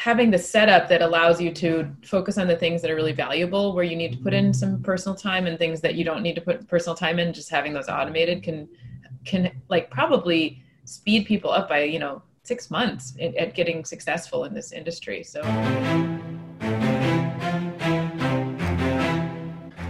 having the setup that allows you to focus on the things that are really valuable where you need to put in some personal time and things that you don't need to put personal time in just having those automated can can like probably speed people up by you know six months at, getting successful in this industry so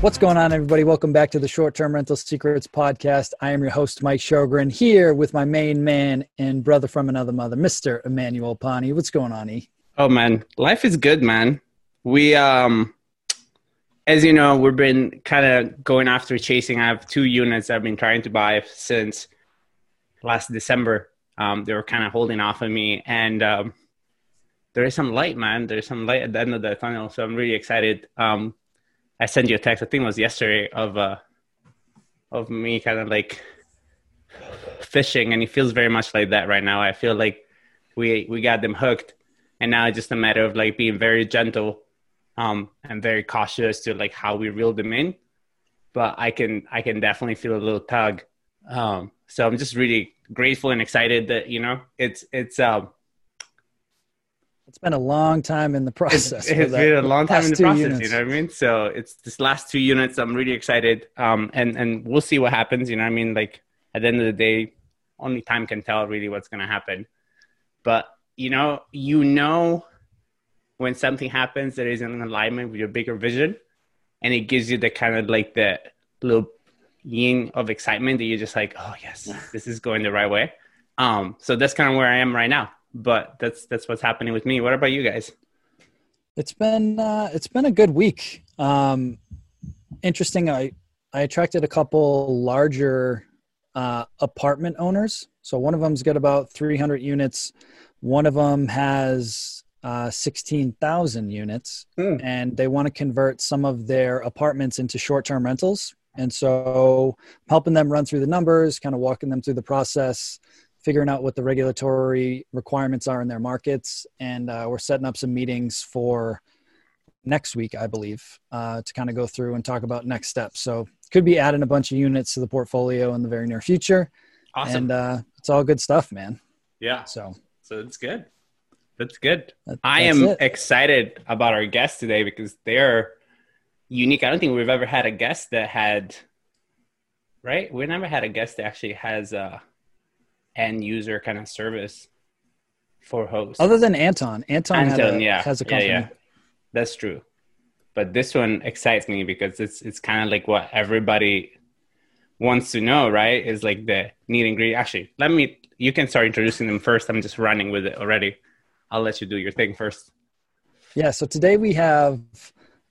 What's going on, everybody? Welcome back to the Short Term Rental Secrets podcast. I am your host, Mike Shogren, here with my main man and brother from another mother, Mr. Emmanuel Pani. What's going on, E? Oh man, life is good, man. We um as you know, we've been kind of going after chasing. I have two units I've been trying to buy since last December. Um, they were kind of holding off on me, and um, there is some light, man. There's some light at the end of the tunnel, so I'm really excited. Um, I sent you a text. I think it was yesterday of uh, of me kind of like fishing, and it feels very much like that right now. I feel like we we got them hooked, and now it's just a matter of like being very gentle um, and very cautious to like how we reel them in. But I can I can definitely feel a little tug. Um, so I'm just really grateful and excited that you know it's it's um it's been a long time in the process. It's, it's been a long time in the process, units. you know what I mean? So it's this last two units. I'm really excited. Um, and, and we'll see what happens. You know what I mean? Like at the end of the day, only time can tell really what's going to happen. But, you know, you know, when something happens that is in alignment with your bigger vision and it gives you the kind of like the little yin of excitement that you're just like, oh yes, this is going the right way. Um, so that's kind of where I am right now but that's that's what's happening with me. What about you guys? It's been uh, it's been a good week. Um, interesting. I I attracted a couple larger uh, apartment owners. So one of them's got about 300 units. One of them has uh, 16,000 units, mm. and they want to convert some of their apartments into short-term rentals. And so, helping them run through the numbers, kind of walking them through the process, figuring out what the regulatory requirements are in their markets, and uh, we're setting up some meetings for next week, I believe, uh, to kind of go through and talk about next steps. So could be adding a bunch of units to the portfolio in the very near future. Awesome. And uh, it's all good stuff, man. Yeah. So so it's good. That's good. That, I am it. excited about our guests today because they're unique. I don't think we've ever had a guest that had right. We never had a guest that actually has a end user kind of service for hosts. Other than Anton, Anton, Anton a, yeah, has a company. Yeah, yeah, that's true. But this one excites me because it's it's kind of like what everybody wants to know, right? Is like the need ingredient. Actually, let me. You can start introducing them first. I'm just running with it already. I'll let you do your thing first. Yeah. So today we have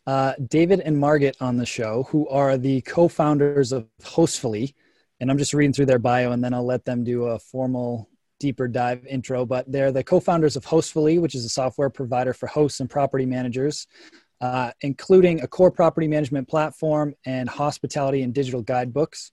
uh, David and Margaret on the show, who are the co-founders of Hostfully and I'm just reading through their bio and then I'll let them do a formal deeper dive intro. But they're the co-founders of Hostfully, which is a software provider for hosts and property managers, uh, including a core property management platform and hospitality and digital guidebooks.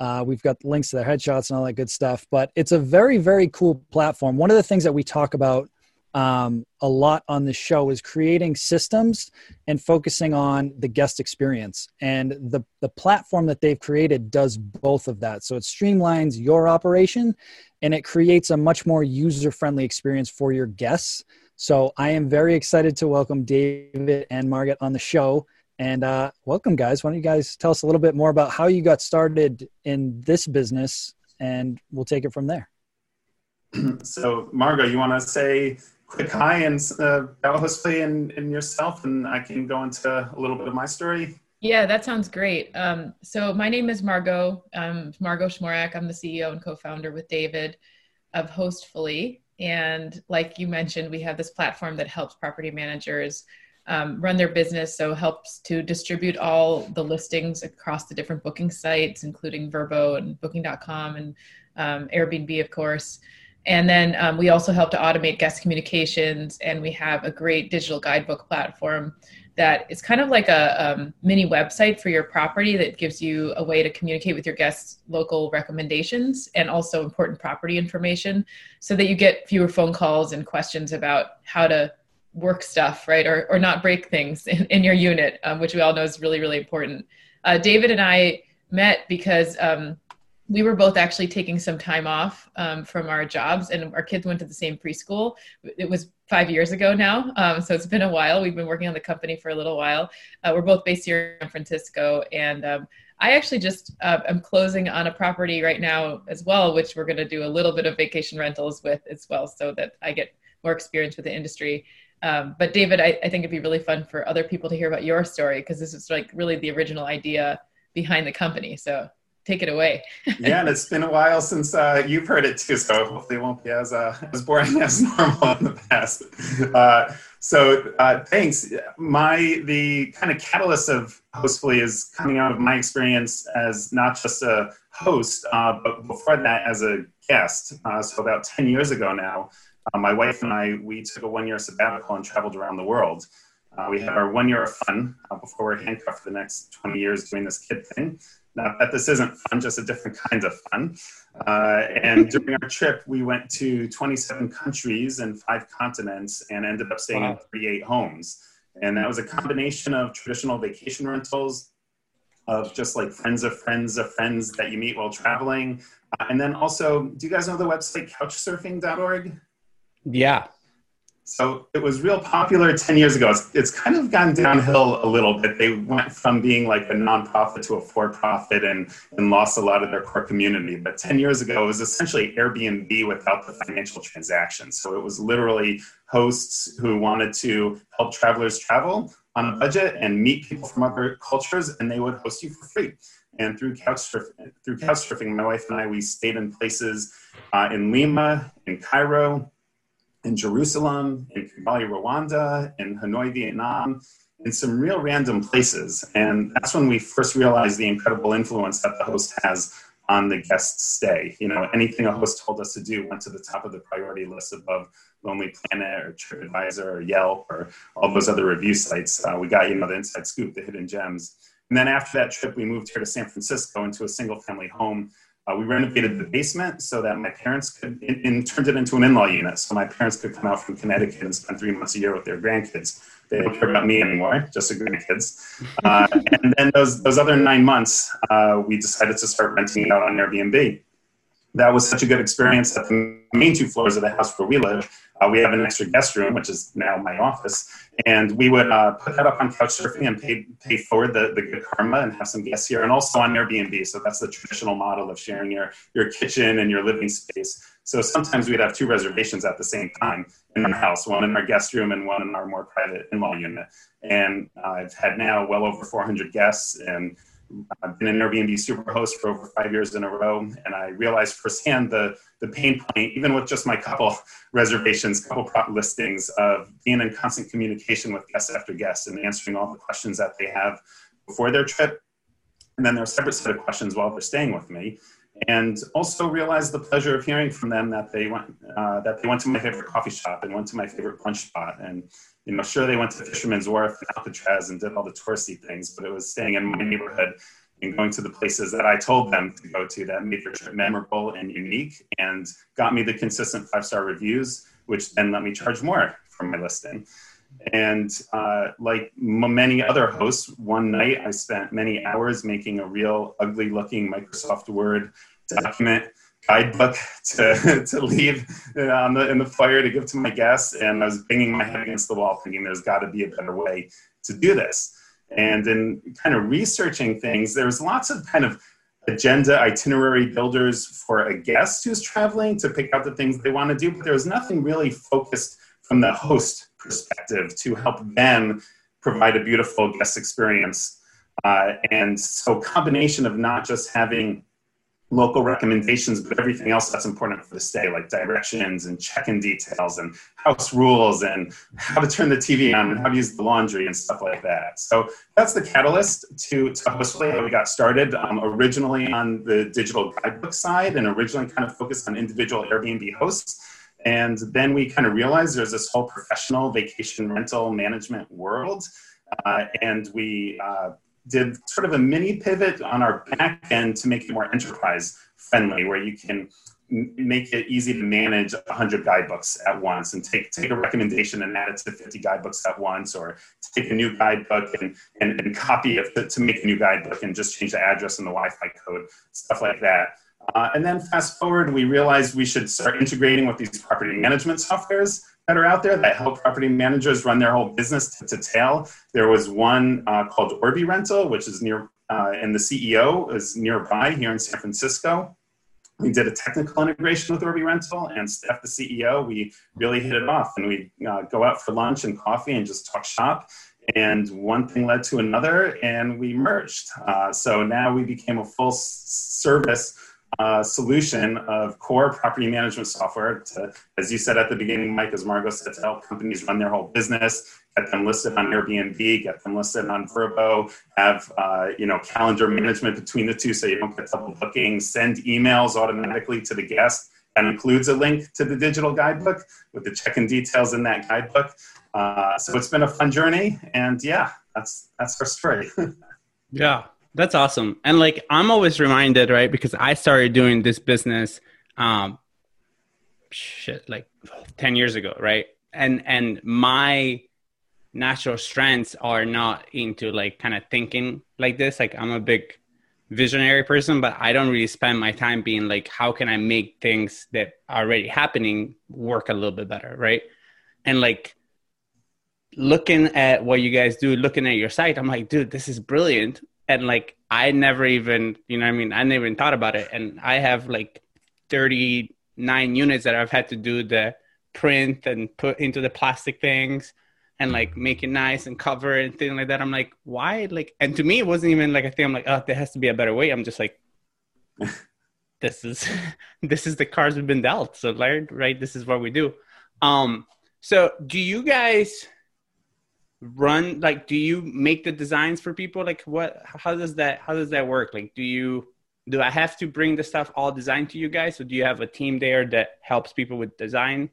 Uh, we've got links to their headshots and all that good stuff. But it's a very, very cool platform. One of the things that we talk about um, a lot on the show is creating systems and focusing on the guest experience. And the, the platform that they've created does both of that. So it streamlines your operation and it creates a much more user friendly experience for your guests. So I am very excited to welcome David and Margaret on the show. And uh, welcome, guys. Why don't you guys tell us a little bit more about how you got started in this business and we'll take it from there. So, Margot, you want to say quick hi and uh, and, and yourself, and I can go into a little bit of my story. Yeah, that sounds great. Um, so my name is Margot. Um, Margot Schmorak. I'm the CEO and co-founder with David of Hostfully. And like you mentioned, we have this platform that helps property managers um, run their business. So helps to distribute all the listings across the different booking sites, including Vrbo and Booking.com and um, Airbnb, of course. And then um, we also help to automate guest communications, and we have a great digital guidebook platform that is kind of like a um, mini website for your property that gives you a way to communicate with your guests local recommendations and also important property information so that you get fewer phone calls and questions about how to work stuff right or, or not break things in, in your unit um, which we all know is really really important. Uh, david and i met because um, we were both actually taking some time off um, from our jobs and our kids went to the same preschool. It was five years ago now um, so it's been a while. We've been working on the company for a little while. Uh, we're both based here in san francisco and um, i actually just uh, am closing on a property right now as well which we're going to do a little bit of vacation rentals with as well so that i get more experience with the industry. Um, but david I, I think it'd be really fun for other people to hear about your story because this is like really the original idea behind the company so take it away. yeah, and it's been a while since uh, you've heard it too, so hopefully it won't be as uh, as boring as normal in the past. Uh, so uh, thanks. My the kind of catalyst of Hostfully is coming out of my experience as not just a host, uh, but before that as a guest. Uh, so about ten years ago now, my wife and I we took a one year sabbatical and traveled around the world. we had our one year of fun before we're handcuffed for the next 20 years doing this kid thing. Not that this isn't fun, just a different kind of fun. Uh, and during our trip, we went to 27 countries and five continents and ended up staying wow. in 38 homes. And that was a combination of traditional vacation rentals, of just like friends of friends of friends that you meet while traveling. Uh, and then also, do you guys know the website couchsurfing.org? Yeah. So it was real popular 10 years ago. It's, it's kind of gone downhill a little bit. They went from being like a nonprofit to a for profit and, and lost a lot of their core community. But 10 years ago, it was essentially Airbnb without the financial transactions. So it was literally hosts who wanted to help travelers travel on a budget and meet people from other cultures, and they would host you for free. And through couchsurfing, through couchsurfing, my wife and I, we stayed in places uh, in Lima, in Cairo, in Jerusalem, in Kigali, Rwanda, in Hanoi, Vietnam, in some real random places. And that's when we first realized the incredible influence that the host has on the guest's stay. You know, anything a host told us to do went to the top of the priority list above Lonely Planet or TripAdvisor or Yelp or all those other review sites. Uh, we got, you know, the inside scoop, the hidden gems. And then after that trip, we moved here to San Francisco into a single family home uh, we renovated the basement so that my parents could, and turned it into an in-law unit, so my parents could come out from Connecticut and spend three months a year with their grandkids. They don't care about me anymore, just the grandkids. Uh, and then those those other nine months, uh, we decided to start renting out on Airbnb. That was such a good experience that the main two floors of the house where we live uh, we have an extra guest room, which is now my office, and we would uh, put that up on Couchsurfing and pay pay forward the, the good karma and have some guests here, and also on Airbnb. So that's the traditional model of sharing your your kitchen and your living space. So sometimes we'd have two reservations at the same time in our house, one in our guest room and one in our more private in-law unit. And uh, I've had now well over 400 guests and I've been an Airbnb superhost for over five years in a row, and I realized firsthand the the pain point, even with just my couple reservations, couple prop listings, of being in constant communication with guests after guests and answering all the questions that they have before their trip, and then their separate set of questions while they're staying with me, and also realized the pleasure of hearing from them that they went uh, that they went to my favorite coffee shop and went to my favorite brunch spot. And you know, sure they went to Fisherman's Wharf and Alcatraz and did all the touristy things, but it was staying in my neighborhood and going to the places that I told them to go to that made their trip memorable and unique and got me the consistent five star reviews, which then let me charge more for my listing. And uh, like many other hosts, one night I spent many hours making a real ugly looking Microsoft Word document guidebook to, to leave on the, in the fire to give to my guests. And I was banging my head against the wall thinking there's got to be a better way to do this. And in kind of researching things, there's lots of kind of agenda itinerary builders for a guest who's traveling to pick out the things they want to do, but there was nothing really focused from the host perspective to help them provide a beautiful guest experience. Uh, and so combination of not just having local recommendations, but everything else that's important for the stay, like directions and check-in details and house rules and how to turn the TV on and how to use the laundry and stuff like that. So that's the catalyst to, to Hostfully how we got started. Um, originally on the digital guidebook side and originally kind of focused on individual Airbnb hosts. And then we kind of realized there's this whole professional vacation rental management world. Uh, and we uh, did sort of a mini pivot on our back end to make it more enterprise friendly, where you can make it easy to manage 100 guidebooks at once and take, take a recommendation and add it to 50 guidebooks at once or take a new guidebook and, and, and copy it to, to make a new guidebook and just change the address and the wi-fi code stuff like that. Uh, and then fast forward we realized we should start integrating with these property management softwares that are out there that help property managers run their whole business to, to tail. There was one uh, called Orbirental, which is near, uh, and the CEO is nearby here in San Francisco. We did a technical integration with Orbirental, and Steph, the CEO, we really hit it off. And we uh, go out for lunch and coffee and just talk shop. And one thing led to another, and we merged. Uh, so now we became a full service uh, solution of core property management software to, as you said at the beginning, Mike, as Margot said, to help companies run their whole business, get them listed on Airbnb, get them listed on Vrbo, have uh, you know calendar management between the two so you don't get double bookings, send emails automatically to the guest. That includes a link to the digital guidebook with the check-in details in that guidebook. Uh, so it's been a fun journey, and yeah, that's that's our story. yeah, that's awesome. And like I'm always reminded, right? Because I started doing this business um shit like 10 years ago, right? And and my natural strengths are not into like kind of thinking like this. Like I'm a big visionary person, but I don't really spend my time being like, how can I make things that are already happening work a little bit better, right? And like looking at what you guys do, looking at your site, I'm like, dude, this is brilliant and like I never even, you know, I mean, I never even thought about it. And I have like 39 units that I've had to do the print and put into the plastic things and like make it nice and cover and things like that. I'm like, why? Like, and to me, it wasn't even like a thing. I'm like, oh, there has to be a better way. I'm just like, this is this is the cards we've been dealt. So, Larry, right? This is what we do. Um, so do you guys? Run like do you make the designs for people? Like what how does that how does that work? Like do you do i have to bring the stuff all designed to you guys? Or do you have a team there that helps people with design?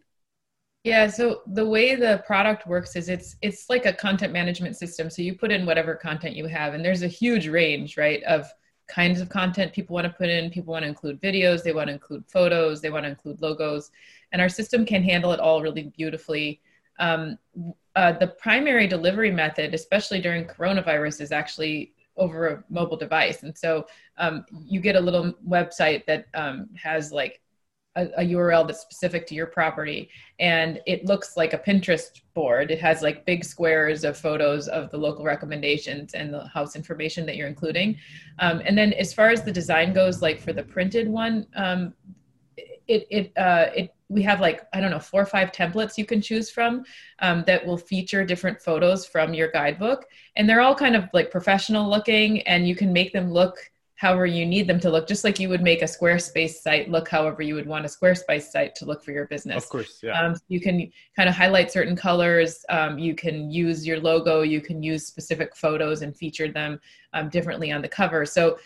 Yeah so the way the product works is it's it's like a content management system. So you put in whatever content you have and there's a huge range right of kinds of content people want to put in. People want to include videos they want to include photos they want to include logos and our system can handle it all really beautifully um, uh, the primary delivery method, especially during coronavirus, is actually over a mobile device. And so um, you get a little website that um, has like a, a, URL that's specific to your property. And it looks like a Pinterest board. It has like big squares of photos of the local recommendations and the house information that you're including. Um, and then as far as the design goes, like for the printed one, um, it, it, uh, it we have like i don't know four or five templates you can choose from um, that will feature different photos from your guidebook. And they're all kind of like professional looking and you can make them look however you need them to look just like you would make a squarespace site look however you would want a squarespace site to look for your business. Of course yeah. Um, you can kind of highlight certain colors um, you can use your logo you can use specific photos and feature them um, differently on the cover. So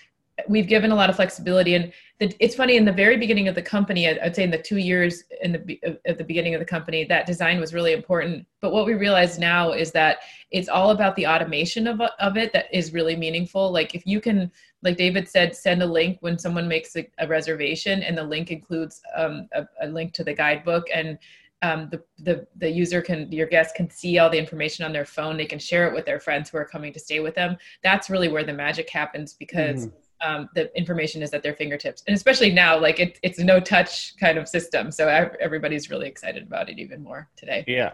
we've given a lot of flexibility and the, it's funny in the very beginning of the company i'd say in the two years in the at the beginning of the company that design was really important but what we realize now is that it's all about the automation of, of it that is really meaningful like if you can like david said send a link when someone makes a, a reservation and the link includes um, a, a link to the guidebook and um, the, the, the user can, your guest can see all the information on their phone. They can share it with their friends who are coming to stay with them. That's really where the magic happens because mm-hmm um, the information is at their fingertips. And especially now like it, it's no touch kind of system. So everybody's really excited about it even more today. Yeah.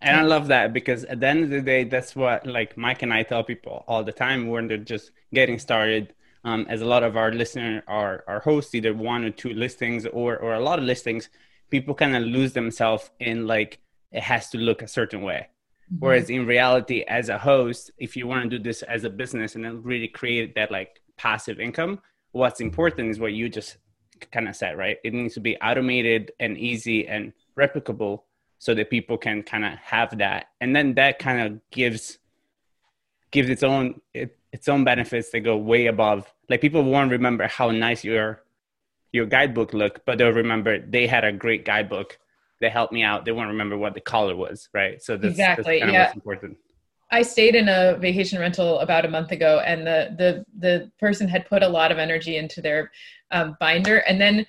And i love that because at the end of the day that's what like mike and i tell people all the time when they're just getting started. Um, as a lot of our listeners are, are hosts either one or two listings or, or a lot of listings people kind of lose themselves in like it has to look a certain way. Mm-hmm. whereas in reality as a host if you want to do this as a business and then really create that like passive income what's important is what you just kind of said, right? It needs to be automated and easy and replicable so that people can kind of have that. And then that kind of gives gives its own it, its own benefits that go way above like people won't remember how nice your your guidebook looked, but they'll remember they had a great guidebook that helped me out. They won't remember what the color was, right? So that's, exactly that's yeah. important. I stayed in a vacation rental about a month ago, and the the the person had put a lot of energy into their um, binder, and then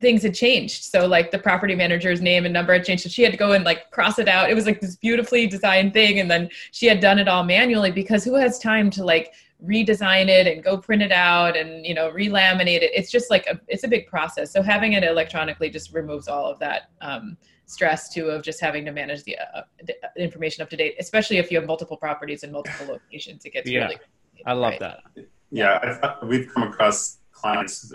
things had changed. So like the property manager's name and number had changed. So she had to go and like cross it out. It was like this beautifully designed thing, and then she had done it all manually because who has time to like redesign it and go print it out and you know relaminate it it's just like a, it's a big process so having it electronically just removes all of that um, stress too of just having to manage the, uh, the, information up to date especially if you have multiple properties and multiple locations it gets yeah, really i love right? that yeah we've come across clients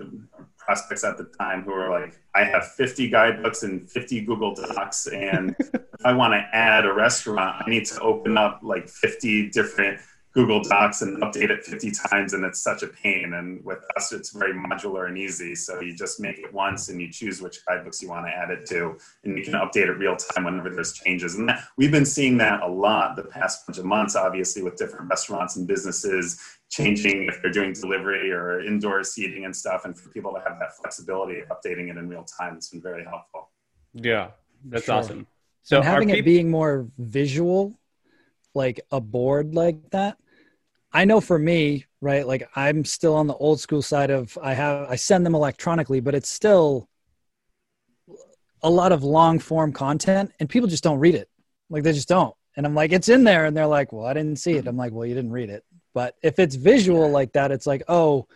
prospects at the time who are like i have 50 guidebooks and 50 google docs and if i want to add a restaurant i need to open up like 50 different Google Docs and update it 50 times, and it's such a pain. And with us, it's very modular and easy. So you just make it once and you choose which guidebooks you want to add it to, and you can update it real time whenever there's changes. And that, we've been seeing that a lot the past bunch of months, obviously, with different restaurants and businesses changing if they're doing delivery or indoor seating and stuff. And for people to have that flexibility of updating it in real time, it's been very helpful. Yeah, that's sure. awesome. So and having it being more visual, like a board like that, I know for me, right? Like I'm still on the old school side of I have I send them electronically, but it's still a lot of long form content and people just don't read it. Like they just don't. And I'm like, it's in there. And they're like, well, I didn't see it. I'm like, well, you didn't read it. But if it's visual like that, it's like, oh,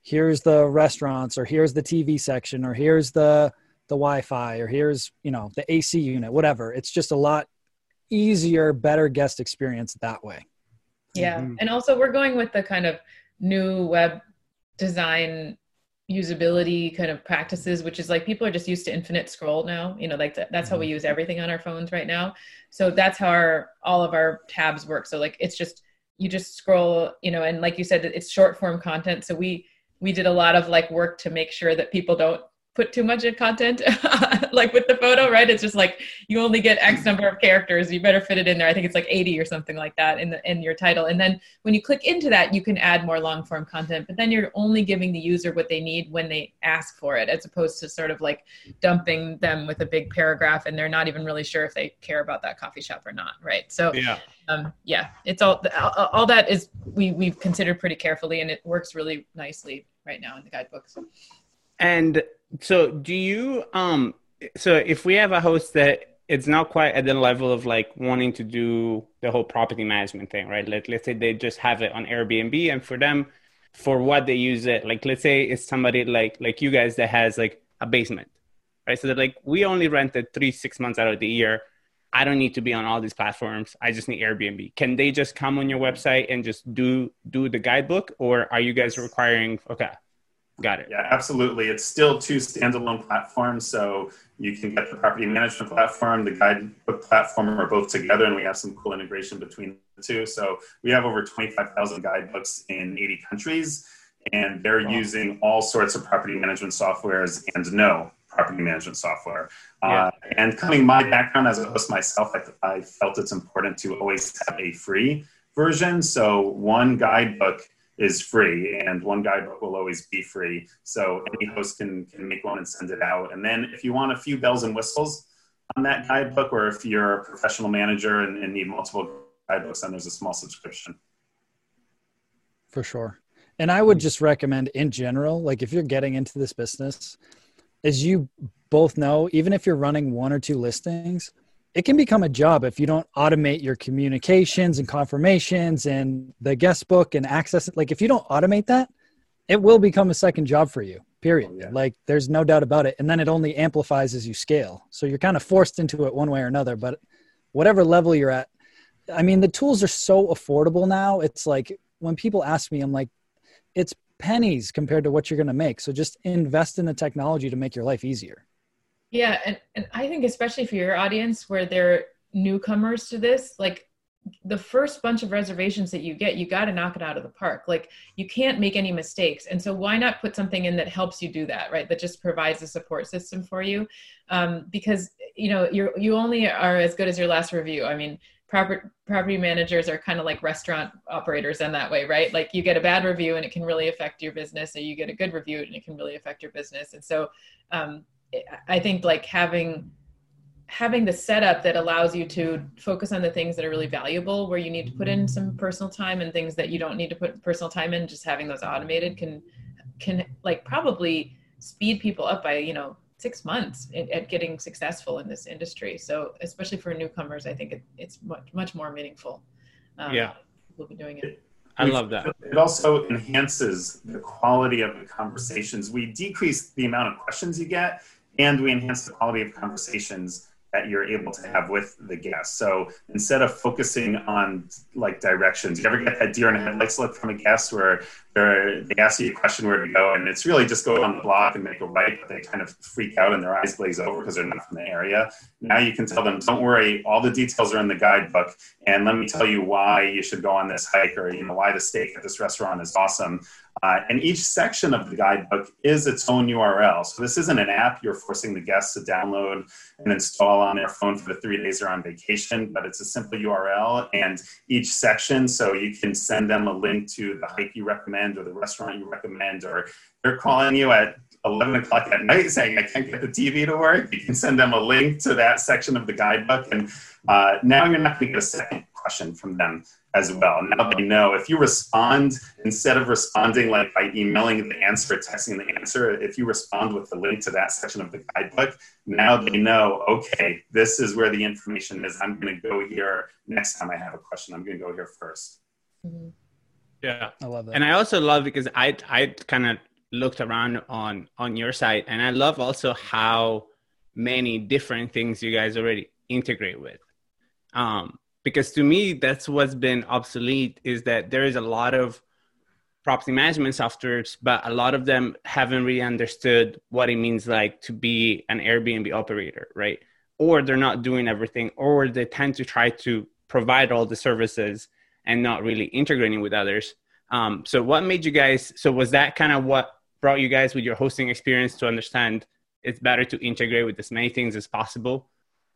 here's the restaurants or here's the TV section or here's the the Wi-Fi or here's, you know, the AC unit, whatever. It's just a lot easier, better guest experience that way. Yeah. Mm-hmm. And also we're going with the kind of new web design usability kind of practices which is like people are just used to infinite scroll now you know like that's how we mm-hmm. use everything on our phones right now so that's how our all of our tabs work so like it's just you just scroll you know and like you said it's short form content so we we did a lot of like work to make sure that people don't put too much of content like with the photo right? It's just like you only get x number of characters. You better fit it in there. I think it's like 80 or something like that in the in your title. And then when you click into that you can add more long form content but then you're only giving the user what they need when they ask for it as opposed to sort of like dumping them with a big paragraph and they're not even really sure if they care about that coffee shop or not right? So yeah. um, yeah it's all all that is we we've considered pretty carefully and it works really nicely right now in the guidebooks. And so do you um so if we have a host that it's not quite at the level of like wanting to do the whole property management thing, right? Let, let's say they just have it on Airbnb and for them, for what they use it, like let's say it's somebody like like you guys that has like a basement, right? So they're like, we only rented three, six months out of the year. I don't need to be on all these platforms. I just need Airbnb. Can they just come on your website and just do do the guidebook, or are you guys requiring? Okay, Got it. Yeah, absolutely. It's still two standalone platforms. So you can get the property management platform, the guidebook platform are both together, and we have some cool integration between the two. So we have over 25,000 guidebooks in 80 countries, and they're wow. using all sorts of property management softwares and no property management software. Yeah. Uh, and coming my background as a host myself, I, I felt it's important to always have a free version. So one guidebook is free and one guidebook will always be free. So any host can, can make one and send it out. And then if you want a few bells and whistles on that guidebook or if you're a professional manager and, and need multiple guidebooks then there's a small subscription. For sure. And i would just recommend in general like if you're getting into this business as you both know even if you're running one or two listings it can become a job if you don't automate your communications and confirmations and the guest book and access like if you don't automate that it will become a second job for you period. Oh, yeah. like there's no doubt about it. And then it only amplifies as you scale. So you're kind of forced into it one way or another but whatever level you're at i mean the tools are so affordable now. It's like when people ask me i'm like it's pennies compared to what you're going to make. So just invest in the technology to make your life easier yeah, and, and I think especially for your audience where they're newcomers to this, like the first bunch of reservations that you get, you got to knock it out of the park. Like you can't make any mistakes. And so why not put something in that helps you do that, right? That just provides a support system for you. Um, because, you know, you're, you only are as good as your last review. I mean, proper, property managers are kind of like restaurant operators in that way, right? Like you get a bad review and it can really affect your business, or you get a good review and it can really affect your business. And so um, I think like having having the setup that allows you to focus on the things that are really valuable where you need to put in some personal time and things that you don't need to put personal time in just having those automated can can like probably speed people up by you know six months at, at getting successful in this industry so especially for newcomers i think it, it's much much more meaningful um, yeah we'll be doing it I love that. It also enhances the quality of the conversations. We decrease the amount of questions you get, and we enhance the quality of conversations that you're able to have with the guest. So instead of focusing on like directions, you ever get that deer in headlights look from a guest where they ask you a question where to go, and it's really just go on the block and make a right, but they kind of freak out and their eyes glaze over because they're not from the area. Now you can tell them, don't worry, all the details are in the guidebook, and let me tell you why you should go on this hike or you know why the steak at this restaurant is awesome. Uh, and each section of the guidebook is its own URL. So this isn't an app you're forcing the guests to download and install on their phone for the three days they're on vacation, but it's a simple URL and each section. So you can send them a link to the hike you recommend or the restaurant you recommend, or they're calling you at 11 o'clock at night saying, I can't get the TV to work. You can send them a link to that section of the guidebook. And uh, now you're not going to get a second question from them as well. Now they know if you respond instead of responding like by emailing the answer texting the answer, if you respond with the link to that section of the guidebook, now they know, okay, this is where the information is. I'm going to go here next time I have a question. I'm going to go here 1st mm-hmm. Yeah, I love that. And I also love because I I kind of looked around on on your site, and I love also how many different things you guys already integrate with. Um, because to me that's what's been obsolete is that there is a lot of property management softwares but a lot of them haven't really understood what it means like to be an airbnb operator right or they're not doing everything or they tend to try to provide all the services and not really integrating with others um, so what made you guys so was that kind of what brought you guys with your hosting experience to understand it's better to integrate with as many things as possible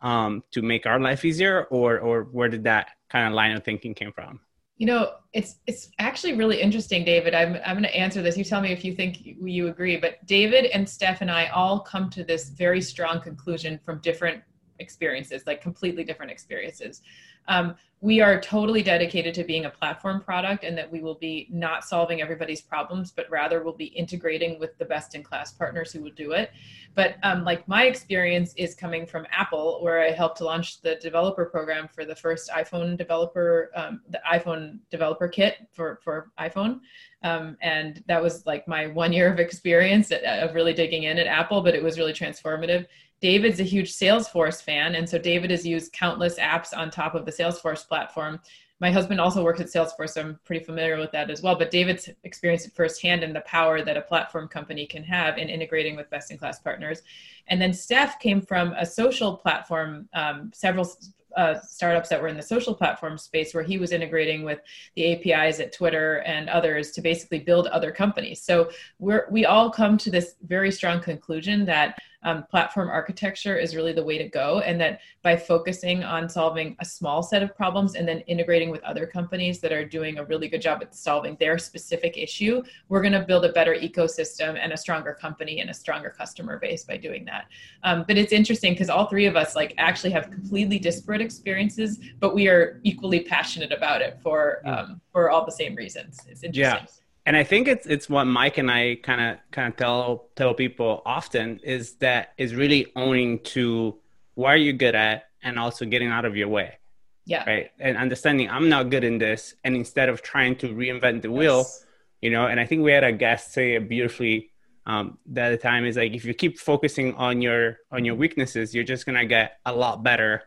um, to make our life easier, or or where did that kind of line of thinking came from? You know, it's it's actually really interesting, David. I'm I'm going to answer this. You tell me if you think you agree. But David and Steph and I all come to this very strong conclusion from different experiences, like completely different experiences. Um, we are totally dedicated to being a platform product and that we will be not solving everybody's problems, but rather we'll be integrating with the best in class partners who will do it. But um, like my experience is coming from Apple, where I helped launch the developer program for the first iPhone developer, um, the iPhone developer kit for, for iPhone. Um, and that was like my one year of experience of really digging in at Apple, but it was really transformative. David's a huge Salesforce fan, and so David has used countless apps on top of the Salesforce platform. My husband also works at Salesforce, so I'm pretty familiar with that as well. But David's experienced it firsthand in the power that a platform company can have in integrating with best in class partners. And then Steph came from a social platform, um, several uh, startups that were in the social platform space where he was integrating with the APIs at Twitter and others to basically build other companies. So we're we all come to this very strong conclusion that um, platform architecture is really the way to go, and that by focusing on solving a small set of problems and then integrating with other companies that are doing a really good job at solving their specific issue, we're going to build a better ecosystem and a stronger company and a stronger customer base by doing that. Um, but it's interesting because all three of us like actually have completely disparate experiences, but we are equally passionate about it for um, for all the same reasons. It's interesting. Yeah and I think it's it's what Mike and I kind of kind of tell tell people often is that is really owning to what are you good at and also getting out of your way. Yeah. Right. And understanding I'm not good in this, and instead of trying to reinvent the wheel, yes. you know. And I think we had a guest say it beautifully um, the other time is like if you keep focusing on your on your weaknesses, you're just gonna get a lot better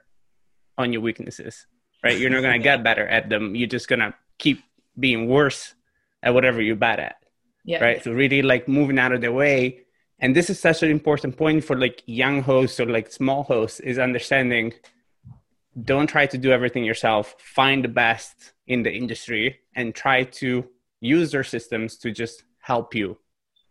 on your weaknesses. Right. You're not gonna get better at them. You're just gonna keep being worse at whatever you're bad at. Yeah. Right. So really like moving out of the way. And this is such an important point for like young hosts or like small hosts is understanding don't try to do everything yourself. Find the best in the industry and try to use their systems to just help you.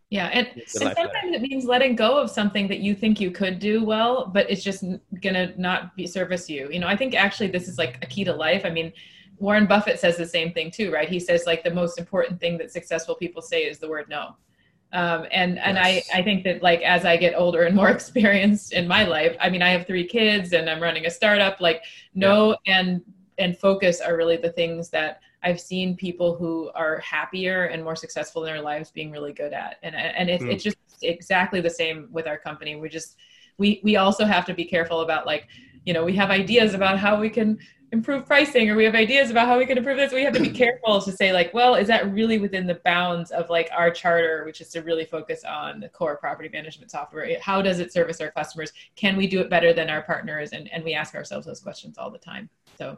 Yeah, and, and sometimes it means letting go of something that you think you could do well, but it's just gonna not be service you. You know, I think actually this is like a key to life. I mean, Warren Buffett says the same thing too, right? He says like the most important thing that successful people say is the word no. Um, and and yes. I, I think that like as I get older and more experienced in my life, I mean I have three kids and I'm running a startup. Like no yeah. and and focus are really the things that I've seen people who are happier and more successful in their lives being really good at. And and it's mm. it's just exactly the same with our company. We just we we also have to be careful about like you know we have ideas about how we can improve pricing or we have ideas about how we can improve this we have to be careful to say like well is that really within the bounds of like our charter which is to really focus on the core property management software how does it service our customers can we do it better than our partners and, and we ask ourselves those questions all the time so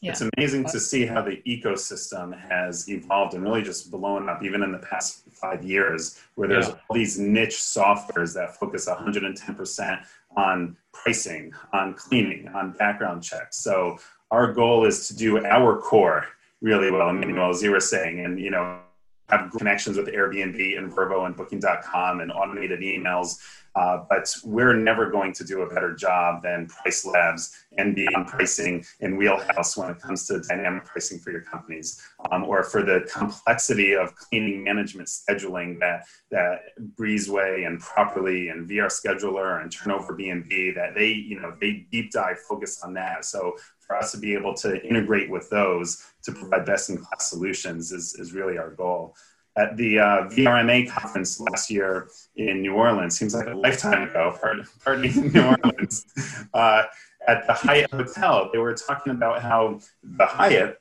yeah. it's amazing to see how the ecosystem has evolved and really just blown up even in the past five years where there's yeah. all these niche softwares that focus 110% on pricing, on cleaning, on background checks. So our goal is to do our core really well. Mean, as you were saying, and you know, have connections with Airbnb and Vrbo and Booking.com and automated emails uh, but we're never going to do a better job than PriceLabs and Beyond Pricing in Wheelhouse when it comes to dynamic pricing for your companies, um, or for the complexity of cleaning management scheduling that that Breezeway and Properly and VR Scheduler and TurnoverBnB that they you know they deep dive focus on that. So for us to be able to integrate with those to provide best in class solutions is, is really our goal at the uh, VRMA conference last year in New Orleans. Seems like a lifetime ago. Pardon, pardon New Orleans. Uh, at the Hyatt Hotel, they were talking about how the Hyatt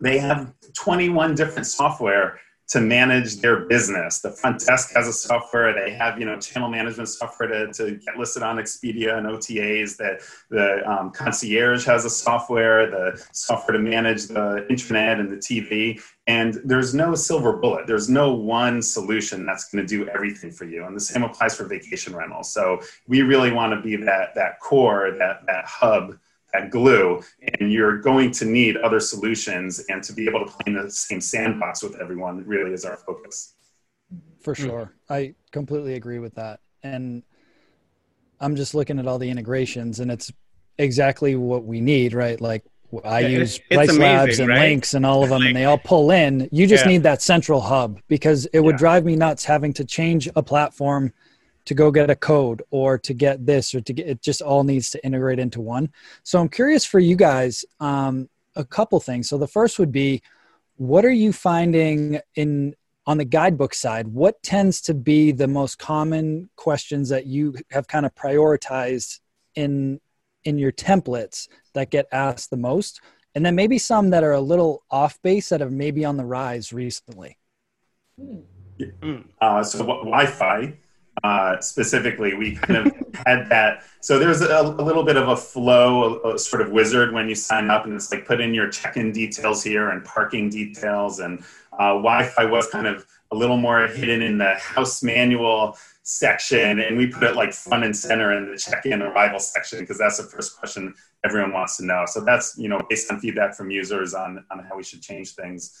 they have 21 different software to manage their business. The front desk has a software. They have, you know, channel management software to, to get listed on Expedia and OTAs. That the um, concierge has a software, the software to manage the internet and the TV. And there's no silver bullet. There's no one solution that's going to do everything for you. And the same applies for vacation rentals. So we really want to be that that core, that that hub that glue and you're going to need other solutions and to be able to play in the same sandbox with everyone really is our focus for hmm. sure i completely agree with that and i'm just looking at all the integrations and it's exactly what we need right like I use it's Price amazing, Labs and right? Lynx and all of them, and they all pull in. You just yeah. need that central hub because it would yeah. drive me nuts having to change a platform to go get a code or to get this or to get it just all needs to integrate into one so i'm curious for you guys um, a couple things so the first would be what are you finding in on the guidebook side what tends to be the most common questions that you have kind of prioritized in in your templates that get asked the most. And then maybe some that are a little off base that have maybe on the rise recently. Uh, so wi-fi uh, specifically, we kind of had that. So there's a, a, little bit of a flow, a, a, sort of wizard when you sign up, and it's like put in your check-in details here and parking details, and uh, Wi-Fi was kind of a little more hidden in the house manual section, and we put it like front and center in the check-in arrival section because that's the first question everyone wants to know. So that's you know based on feedback from users on on how we should change things.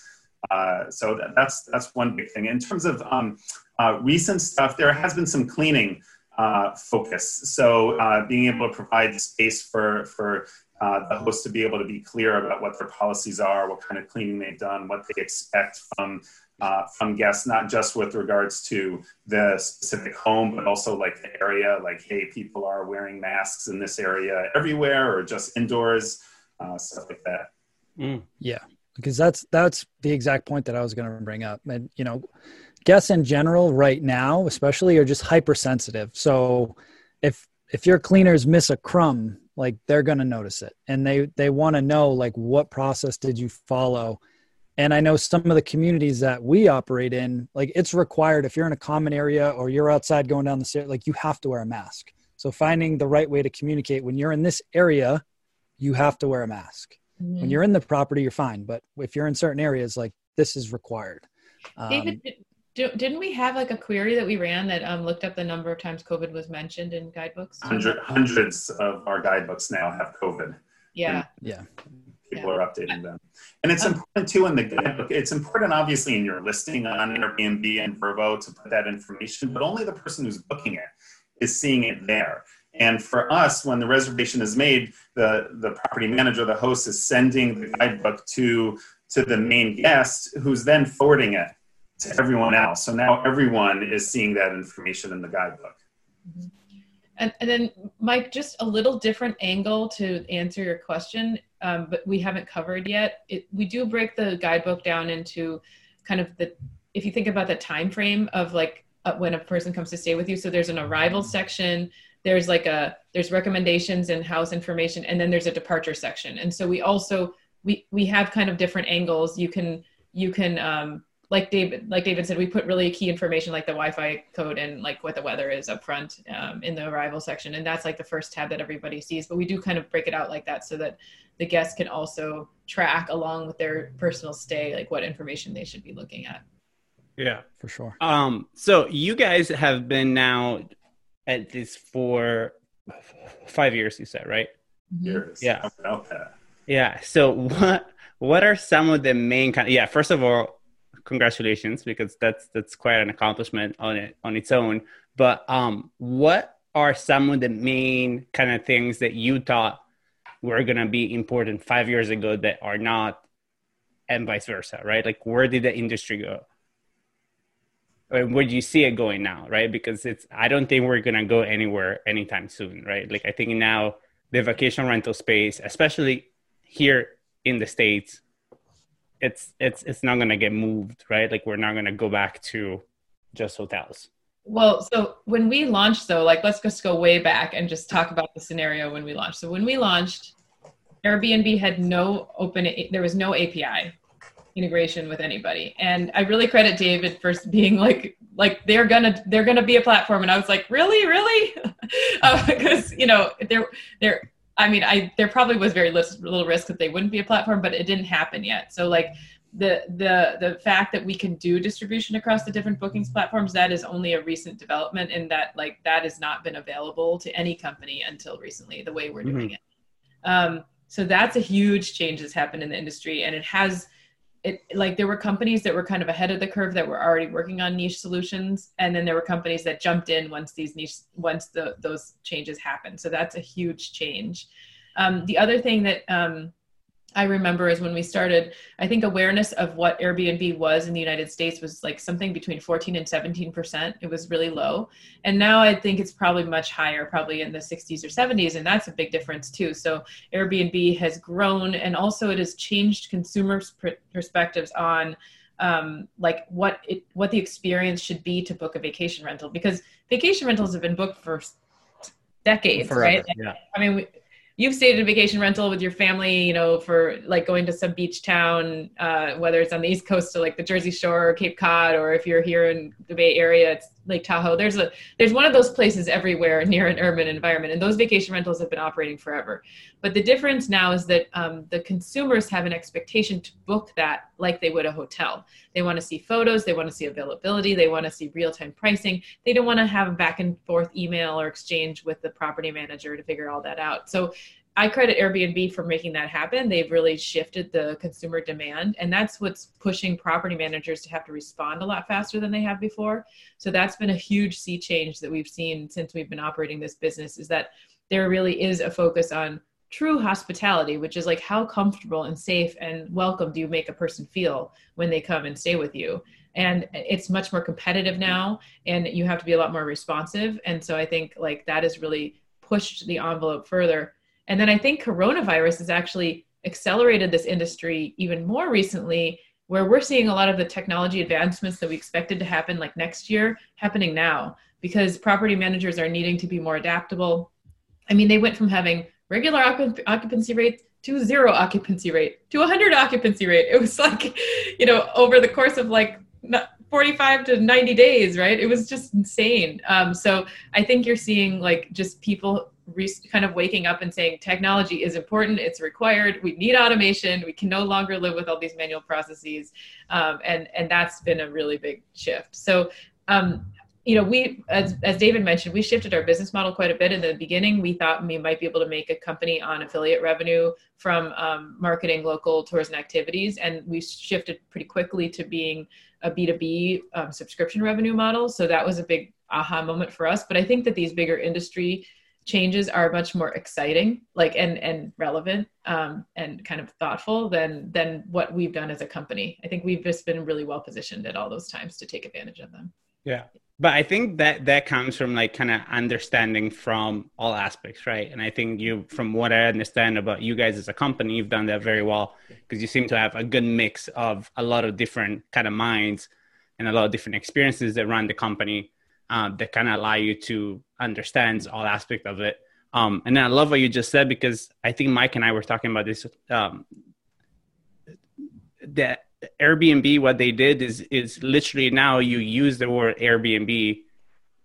Uh, so that, that's that's one big thing. In terms of um, uh, recent stuff, there has been some cleaning uh, focus. So uh, being able to provide space for for uh, the host to be able to be clear about what their policies are, what kind of cleaning they've done, what they expect from uh, from guests, not just with regards to the specific home, but also like the area. Like, hey, people are wearing masks in this area everywhere, or just indoors, stuff like that. Mm. Yeah because that's that's the exact point that I was going to bring up. And you know, guests in general right now, especially, are just hypersensitive. So if if your cleaners miss a crumb, like they're going to notice it, and they they want to know like what process did you follow. And I know some of the communities that we operate in, like it's required if you're in a common area or you're outside going down the stairs, like you have to wear a mask. So finding the right way to communicate when you're in this area, you have to wear a mask. Mm-hmm. When you're in the property, you're fine. But if you're in certain areas, like this is required. Um, David, didn't we have like a query that we ran that um, looked up the number of times COVID was mentioned in guidebooks? Hundred, hundreds of our guidebooks now have COVID. Yeah. Yeah. People are updating them. And it's important too in the guidebook. It's important, obviously, in your listing on Airbnb and Vrbo to put that information, but only the person who's booking it is seeing it there. And for us, when the reservation is made, the, the property manager, the host, is sending the guidebook to, to the main guest, who's then forwarding it to everyone else. So now everyone is seeing that information in the guidebook. Mm-hmm. And, and then, Mike, just a little different angle to answer your question, um, but we haven't covered yet. It, we do break the guidebook down into kind of the, if you think about the time frame of like uh, when a person comes to stay with you. So there's an arrival section, there's like a there's recommendations and house information and then there's a departure section and so we also we we have kind of different angles you can you can um like david like david said we put really key information like the wi-fi code and like what the weather is up front um, in the arrival section and that's like the first tab that everybody sees but we do kind of break it out like that so that the guests can also track along with their personal stay like what information they should be looking at yeah for sure um so you guys have been now at this for five years. You said right? Mm-hmm. Years. Yeah. Yeah. So what what are some of the main kind? Of, yeah. First of all, congratulations because that's that's quite an accomplishment on it on its own. But um, what are some of the main kind of things that you thought were going to be important five years ago that are not, and vice versa, right? Like where did the industry go? where do you see it going now right because it's i don't think we're going to go anywhere anytime soon right like i think now the vacation rental space especially here in the states it's it's it's not going to get moved right like we're not going to go back to just hotels well so when we launched though like let's just go way back and just talk about the scenario when we launched so when we launched airbnb had no open there was no api integration with anybody. And I really credit David for being like, like they're gonna they're gonna be a platform. And I was like, really, really, uh, because you know there there. I mean, I there probably was very little risk that they wouldn't be a platform, but it didn't happen yet. So like the the the fact that we can do distribution across the different bookings platforms that is only a recent development and that like that has not been available to any company until recently the way we're doing mm-hmm. it. Um, so that's a huge change that's happened in the industry and it has it like there were companies that were kind of ahead of the curve that were already working on niche solutions and then there were companies that jumped in once these niche once the those changes happened. So that's a huge change. Um, the other thing that um, I remember is when we started, I think awareness of what Airbnb was in the United States was like something between 14 and 17%. It was really low. And now I think it's probably much higher, probably in the 60s or 70s. And that's a big difference too. So Airbnb has grown and also it has changed consumers' perspectives on um, like what it what the experience should be to book a vacation rental because vacation rentals have been booked for decades, Forever, right? Yeah. I mean, we, you've stayed in a vacation rental with your family, you know, for like going to some beach town, uh, whether it's on the East Coast to like the Jersey Shore or Cape Cod, or if you're here in the Bay Area, it's Lake Tahoe. There's a there's one of those places everywhere near an urban environment, and those vacation rentals have been operating forever. But the difference now is that um, the consumers have an expectation to book that like they would a hotel. They want to see photos, they want to see availability, they want to see real time pricing. They don't want to have a back and forth email or exchange with the property manager to figure all that out. So I credit Airbnb for making that happen. They've really shifted the consumer demand, and that's what's pushing property managers to have to respond a lot faster than they have before. So that's been a huge sea change that we've seen since we've been operating this business is that there really is a focus on true hospitality, which is like how comfortable and safe and welcome do you make a person feel when they come and stay with you. And it's much more competitive now, and you have to be a lot more responsive. And so I think like that has really pushed the envelope further and then I think coronavirus has actually accelerated this industry even more recently, where we're seeing a lot of the technology advancements that we expected to happen like next year happening now because property managers are needing to be more adaptable. I mean, they went from having regular occupancy rate to zero occupancy rate to 100 occupancy rate. It was like, you know, over the course of like 45 to 90 days, right? It was just insane. Um, so I think you're seeing like just people re- kind of waking up and saying technology is important, it's required, we need automation, we can no longer live with all these manual processes, um, and and that's been a really big shift. So. Um, you know, we, as, as David mentioned, we shifted our business model quite a bit. In the beginning, we thought we might be able to make a company on affiliate revenue from um, marketing local tours and activities. And we shifted pretty quickly to being a B2B um, subscription revenue model. So that was a big aha moment for us. But I think that these bigger industry changes are much more exciting like and and relevant um, and kind of thoughtful than than what we've done as a company. I think we've just been really well positioned at all those times to take advantage of them. Yeah. But i think that that comes from like kind of understanding from all aspects right? And i think you from what i understand about you guys as a company you've done that very well because you seem to have a good mix of a lot of different kind of minds and a lot of different experiences that run the company uh, that kind of allow you to understand all aspect of it um, and i love what you just said because i think mike and i were talking about this um, that Airbnb, what they did is is literally now you use the word Airbnb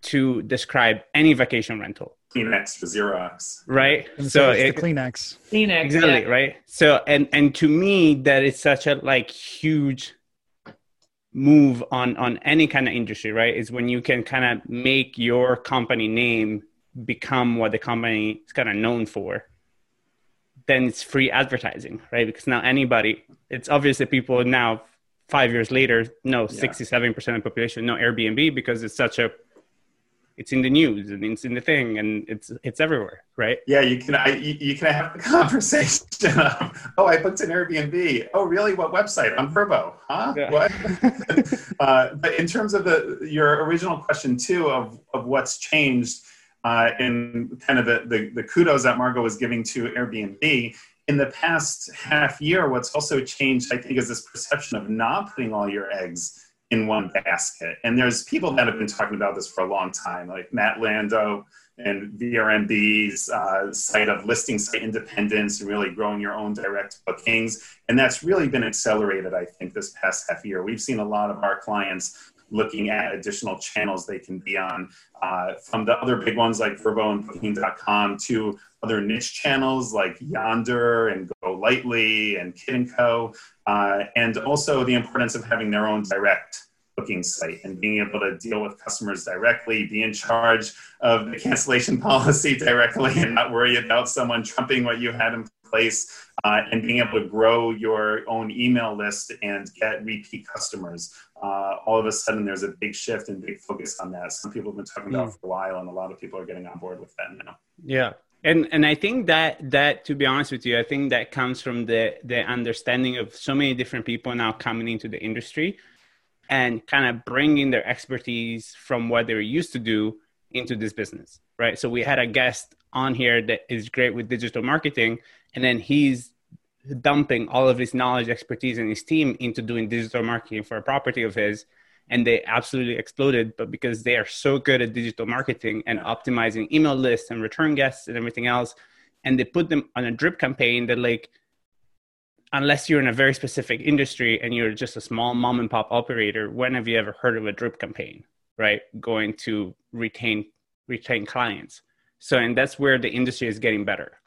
to describe any vacation rental. Kleenex for Xerox. Right. And so, so it's it, the Kleenex. Kleenex. Exactly. Yeah. Right. So and and to me that is such a like huge move on on any kind of industry right is when you can kind of make your company name become what the company is kind of known for then it's free advertising, right? Because now anybody, it's obvious that people now five years later know yeah. 67% of the population know Airbnb because it's such a it's in the news and it's in the thing and it's it's everywhere, right? Yeah, you can I, you, you can have the conversation. Of, oh, I booked an Airbnb. Oh, really? What website? On Vrbo, huh? Yeah. What? uh, but in terms of the your original question too of of what's changed, uh, in kind of the, the, the kudos that Margot was giving to Airbnb. In the past half year, what's also changed, I think, is this perception of not putting all your eggs in one basket. And there's people that have been talking about this for a long time, like Matt Landau and VRMB's uh, site of listing site independence and really growing your own direct bookings. And that's really been accelerated, I think, this past half year. We've seen a lot of our clients looking at additional channels they can be on, uh, from the other big ones like Vrbo and Booking.com to other niche channels like Yonder and Golightly and Kid & Coe. Uh, and also the importance of having their own direct booking site and being able to deal with customers directly, be in charge of the cancellation policy directly and not worry about someone trumping what you had in place uh, and being able to grow your own email list and get repeat customers uh, all of a sudden there's a big shift and big focus on that. Some people have been talking about mm. for a while, and a lot of people are getting on board with that now. Yeah, and and I think that that to be honest with you, I think that comes from the the understanding of so many different people now coming into the industry and kind of bringing their expertise from what they're used to do into this business, right? So we had a guest on here that is great with digital marketing, and then he's dumping all of his knowledge, expertise, and his team into doing digital marketing for a property of his. And they absolutely exploded. But because they are so good at digital marketing and optimizing email lists and return guests and everything else, and they put them on a drip campaign that, like, unless you're in a very specific industry and you're just a small mom and pop operator, when have you ever heard of a drip campaign, right? Going to retain retain clients. So, and that's where the industry is getting better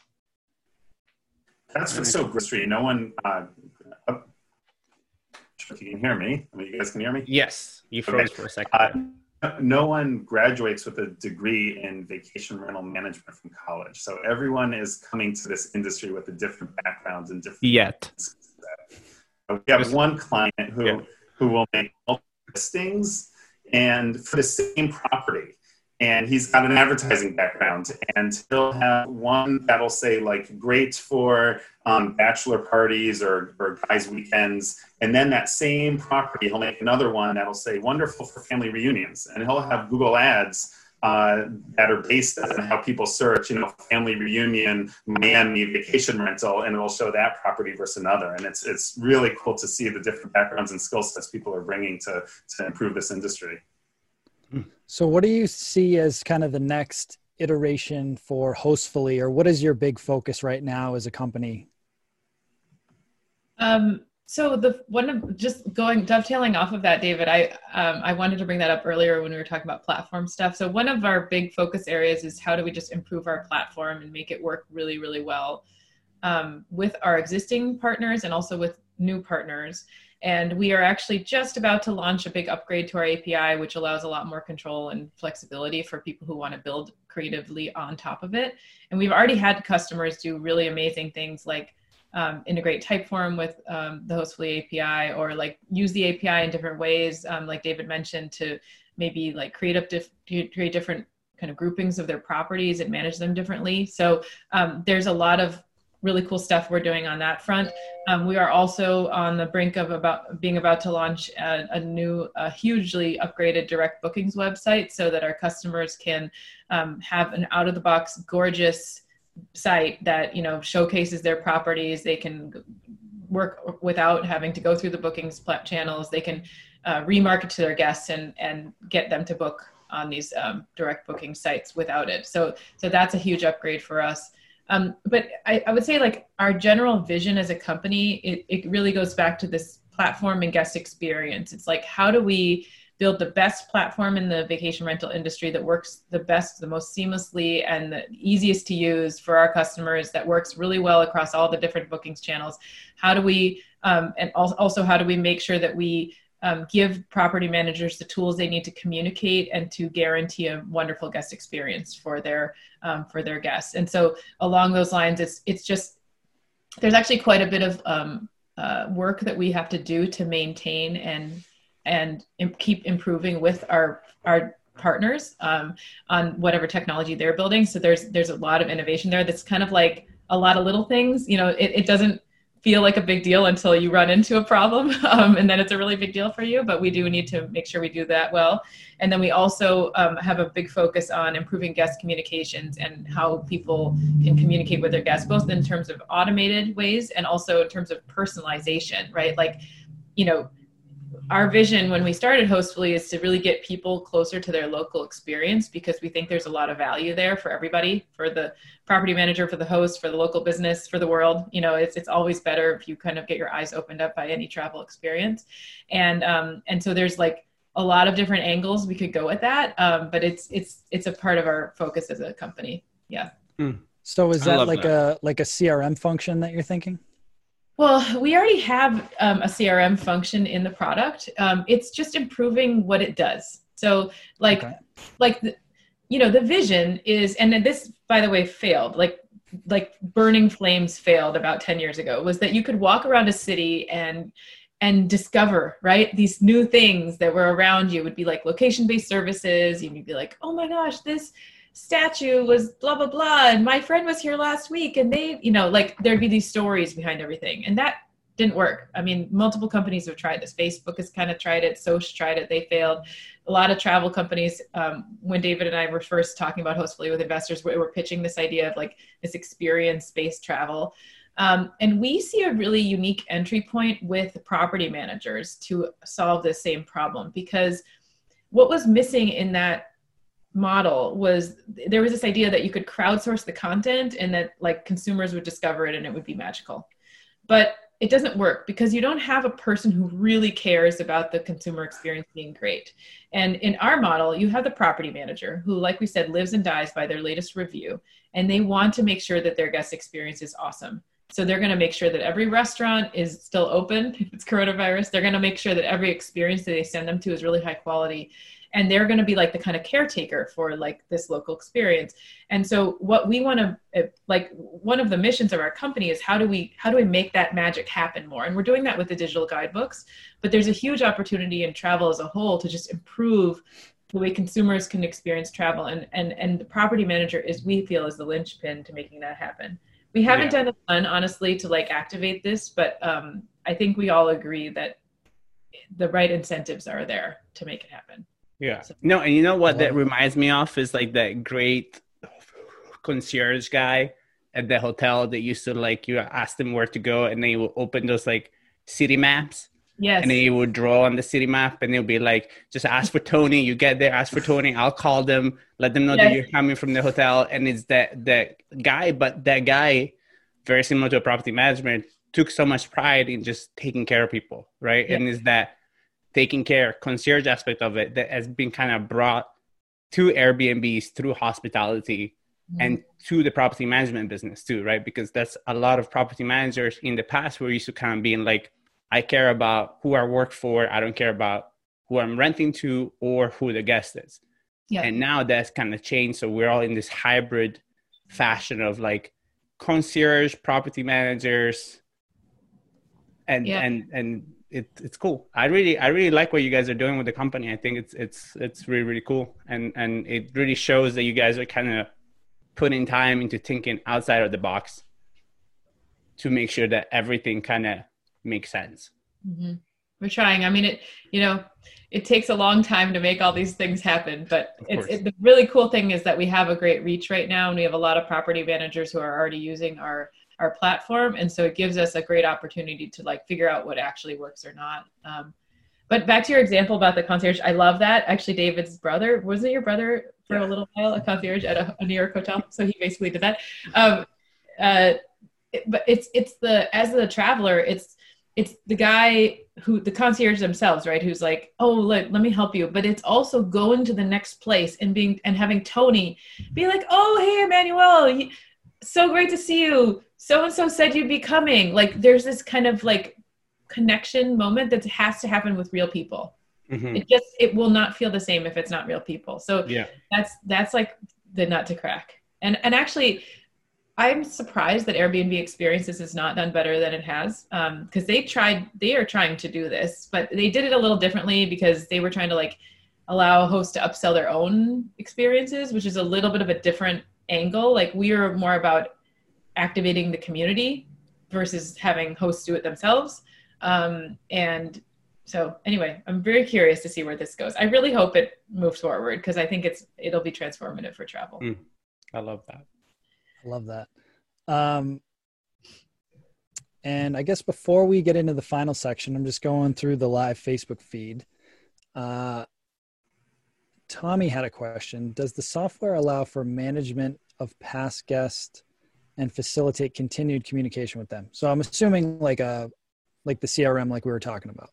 that's what's so great. No one. Uh, oh, if you can hear me. I mean, you guys can hear me. Yes, you froze okay. for a second. Uh, no one graduates with a degree in vacation rental management from college. So everyone is coming to this industry with a different backgrounds and different. Yet. We have one client who yeah. who will make multiple listings and for the same property and he's got an advertising background and he'll have one that'll say like great for um, bachelor parties or, or guys weekends and then that same property he'll make another one that'll say wonderful for family reunions and he'll have google ads uh, that are based on how people search, you know, family reunion, Miami vacation rental, and it'll show that property versus another. And it's it's really cool to see the different backgrounds and skill sets people are bringing to to improve this industry. So, what do you see as kind of the next iteration for Hostfully, or what is your big focus right now as a company? Um, so the one of just going dovetailing off of that, David, I um, I wanted to bring that up earlier when we were talking about platform stuff. So one of our big focus areas is how do we just improve our platform and make it work really, really well um, with our existing partners and also with new partners. And we are actually just about to launch a big upgrade to our API, which allows a lot more control and flexibility for people who want to build creatively on top of it. And we've already had customers do really amazing things like um, integrate Typeform with um, the Hostfully API or like use the API in different ways, um, like David mentioned, to maybe like create up diff- create different kind of groupings of their properties and manage them differently. So um, there's a lot of really cool stuff we're doing on that front. Um, we are also on the brink of about being about to launch a, a new, a hugely upgraded direct bookings website so that our customers can um, have an out of the box, gorgeous site that you know showcases their properties. They can work without having to go through the bookings channels. They can uh, remarket to their guests and and get them to book on these um, direct booking sites without it. So so that's a huge upgrade for us. Um, but I, I, would say like our general vision as a company, it, it really goes back to this platform and guest experience. It's like how do we build the best platform in the vacation rental industry that works the best, the most seamlessly, and the easiest to use for our customers that works really well across all the different bookings channels. How do we, um, and also how do we make sure that we um, give property managers the tools they need to communicate and to guarantee a wonderful guest experience for their um, for their guests. And so along those lines, it's it's just there's actually quite a bit of um, uh, work that we have to do to maintain and and keep improving with our our partners um, on whatever technology they're building. So there's there's a lot of innovation there. That's kind of like a lot of little things. You know, it, it doesn't feel like a big deal until you run into a problem um, and then it's a really big deal for you but we do need to make sure we do that well. And then we also um, have a big focus on improving guest communications and how people can communicate with their guests both in terms of automated ways and also in terms of personalization right? Like you know our vision when we started Hostfully is to really get people closer to their local experience because we think there's a lot of value there for everybody, for the property manager, for the host, for the local business, for the world. You know, it's it's always better if you kind of get your eyes opened up by any travel experience, and um, and so there's like a lot of different angles we could go with that, um, but it's it's it's a part of our focus as a company. Yeah. Mm. So is that like that. a like a CRM function that you're thinking? Well, we already have um, a CRM function in the product. Um, it's just improving what it does. So, like, okay. like the, you know, the vision is, and this, by the way, failed. Like, like burning flames failed about 10 years ago was that you could walk around a city and and discover right these new things that were around you would be like location based services you'd be like oh my gosh this statue was blah blah blah and my friend was here last week and they you know like there'd be these stories behind everything and that didn't work. I mean multiple companies have tried this. Facebook has kind of tried it. Soch tried it. They failed. A lot of travel companies um, when david and i were first talking about hostfully with investors we were pitching this idea of like this experience based travel. Um, and we see a really unique entry point with property managers to solve this same problem because what was missing in that model was there was this idea that you could crowdsource the content and that like consumers would discover it and it would be magical. But it doesn't work because you don't have a person who really cares about the consumer experience being great. And in our model you have the property manager who like we said lives and dies by their latest review and they want to make sure that their guest experience is awesome. So they're going to make sure that every restaurant is still open if it's coronavirus they're going to make sure that every experience that they send them to is really high quality and they're going to be like the kind of caretaker for like this local experience. And so what we want to eh, like one of the missions of our company is how do we how do we make that magic happen more? And we're doing that with the digital guidebooks but there's a huge opportunity in travel as a whole to just improve the way consumers can experience travel. And and and the property manager is we feel is the linchpin to making that happen. We haven't yeah. done a ton honestly to like activate this but um, i think we all agree that the right incentives are there to make it happen yeah. No, and you know what that reminds me of is like that great concierge guy at the hotel that used to like you ask them where to go and they would open those like city maps. Yes. And then you would draw on the city map and they'll be like, just ask for Tony. You get there, ask for Tony. I'll call them, let them know yes. that you're coming from the hotel. And it's that that guy, but that guy, very similar to a property management, took so much pride in just taking care of people, right? And is that taking care concierge aspect of it that has been kind of brought to airbnbs through hospitality mm-hmm. and to the property management business too right because that's a lot of property managers in the past were used to kind of being like I care about who I work for. I don't care about who I'm renting to or who the guest is. Yeah. And now that's kind of changed. So we're all in this hybrid fashion of like concierge, property managers, and yeah. and and it, it's cool. I really I really like what you guys are doing with the company. I think it's it's it's really really cool, and and it really shows that you guys are kind of putting time into thinking outside of the box to make sure that everything kind of makes sense. Mm-hmm. We're trying. I mean, it you know it takes a long time to make all these things happen, but it's it, the really cool thing is that we have a great reach right now, and we have a lot of property managers who are already using our our platform, and so it gives us a great opportunity to like figure out what actually works or not. Um, but back to your example about the concierge, I love that. Actually, David's brother wasn't your brother for yeah. a little while a concierge at a, a, New York hotel, so he basically did that. Um, uh, it, but it's it's the as the traveler, it's it's the guy who the concierge themselves right who's like oh let, let me help you but it's also going to the next place and being and having tony be like oh hey emmanuel so great to see you so and so said you'd be coming. Like there's this kind of like connection moment that has to happen with real people. Mm-hmm. it just it will not feel the same if it's not real people. So yeah. that's that's like the nut to crack. And and actually I'm surprised that Airbnb Experiences has not done better than it has because um, they tried, they are trying to do this, but they did it a little differently because they were trying to like allow hosts to upsell their own experiences, which is a little bit of a different angle. Like we are more about activating the community versus having hosts do it themselves. Um, and so anyway, I'm very curious to see where this goes. I really hope it moves forward because I think it's it'll be transformative for travel. Mm, I love that. I love that. Um, and I guess before we get into the final section, I'm just going through the live Facebook feed. Uh, Tommy had a question. Does the software allow for management of past guests and facilitate continued communication with them? So I'm assuming like a uh, like the CRM like we were talking about.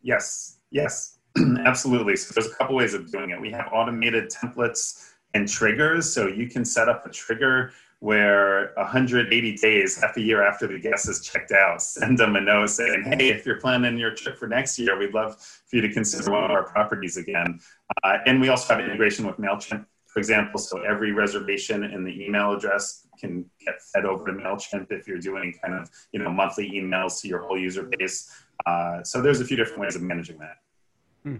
Yes. Yes. Absolutely. So there's a couple ways of doing it. We have automated templates and triggers. So you can set up a trigger where 180 days, half a year after the guest is checked out, send them a note saying, hey, if you're planning your trip for next year, we'd love for you to consider one of our properties again. Uh, and we also have integration with MailChimp, for example. So every reservation in the email address can get fed over to MailChimp if you're doing kind of, you know, monthly emails to your whole user base. Uh, so there's a few different ways of managing that. Hmm.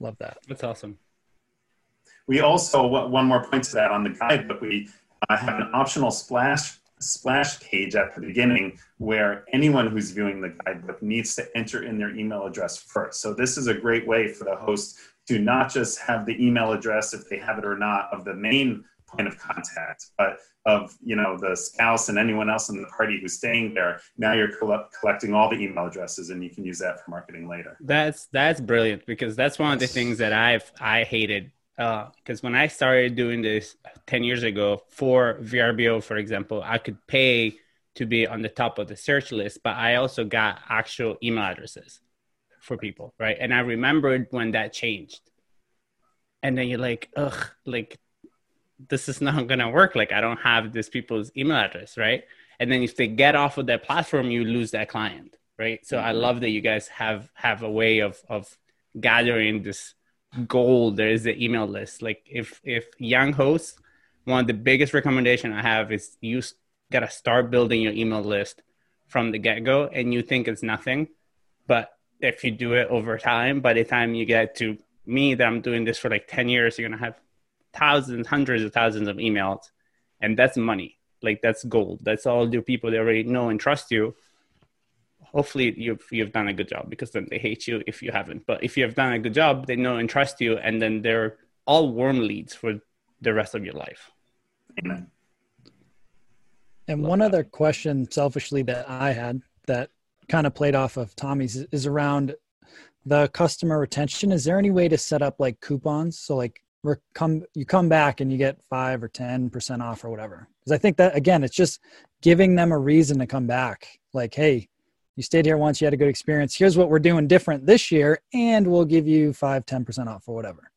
Love that. That's awesome. We also, one more point to that on the guidebook, we uh, have an optional splash splash page at the beginning where anyone who's viewing the guidebook needs to enter in their email address first. So this is a great way for the host to not just have the email address if they have it or not of the main point of contact, but of you know the spouse and anyone else in the party who's staying there. Now you're collecting all the email addresses, and you can use that for marketing later. That's that's brilliant because that's one of the things that I've I hated because uh, when I started doing this 10 years ago for VRBO, for example, I could pay to be on the top of the search list, but I also got actual email addresses for people, right? And I remembered when that changed. And then you're like, ugh, like this is not gonna work. Like I don't have these people's email address, right? And then if they get off of that platform, you lose that client, right? So I mm-hmm. love that you guys have have a way of of gathering this gold there is the email list like if if young hosts one of the biggest recommendation i have is you gotta start building your email list from the get-go and you think it's nothing but if you do it over time by the time you get to me that i'm doing this for like 10 years you're gonna have thousands hundreds of thousands of emails and that's money like that's gold that's all the people that already know and trust you hopefully you've you've done a good job because then they hate you if you haven't. But if you have done a good job, they know and trust you, and then they're all warm leads for the rest of your life. Amen. And Love one that. other question, selfishly, that I had that kind of played off of Tommy's is around the customer retention. Is there any way to set up like coupons? So like come you come back and you get five or ten percent off or whatever. Because I think that again, it's just giving them a reason to come back. Like, hey, you stayed here once, you had a good experience. Here's what we're doing different this year, and we'll give you five, 10% off or whatever.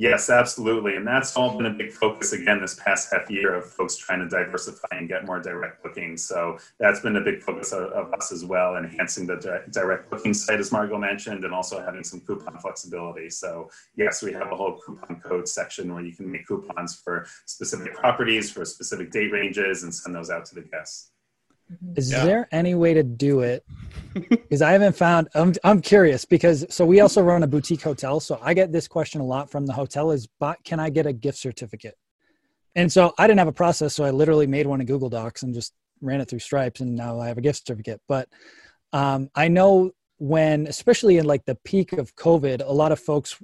Yes, absolutely. And that's all been a big focus again this past half year of folks trying to diversify and get more direct bookings. So that's been a big focus of, of us as well, enhancing the direct, direct booking site, as Margot mentioned, and also having some coupon flexibility. So, yes, we have a whole coupon code section where you can make coupons for specific properties, for specific date ranges, and send those out to the guests. Is yeah. there any way to do it? Because I haven't found. I'm I'm curious because so we also run a boutique hotel. So I get this question a lot from the hotel: is, but can I get a gift certificate? And so I didn't have a process, so I literally made one in Google Docs and just ran it through Stripes, and now I have a gift certificate. But um, I know when, especially in like the peak of COVID, a lot of folks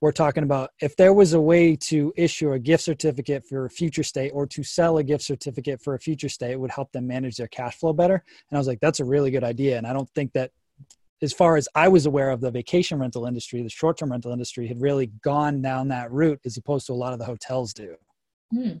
we're talking about if there was a way to issue a gift certificate for a future state or to sell a gift certificate for a future state, it would help them manage their cash flow better. And I was like, that's a really good idea. And I don't think that, as far as I was aware of the vacation rental industry, the short term rental industry had really gone down that route as opposed to a lot of the hotels do. Hmm.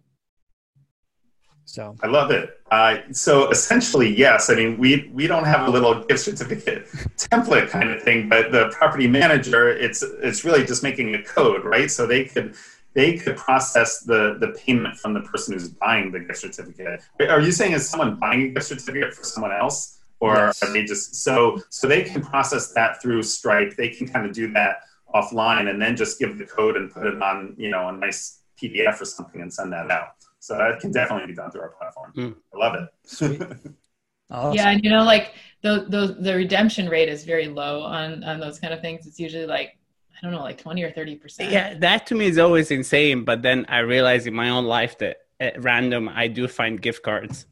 So I love it. Uh, so essentially, yes. I mean, we we don't have a little gift certificate template kind of thing, but the property manager, it's it's really just making a code, right? So they could they could process the the payment from the person who's buying the gift certificate. Are you saying is someone buying a gift certificate for someone else, or yes. are they just so so they can process that through Stripe? They can kind of do that offline and then just give the code and put it on you know a nice PDF or something and send that out. So that can definitely be done through our platform. Mm. I love it. Sweet. awesome. Yeah, and you know, like the, the the redemption rate is very low on on those kind of things. It's usually like I don't know, like twenty or thirty percent. Yeah, that to me is always insane. But then I realize in my own life that at random I do find gift cards,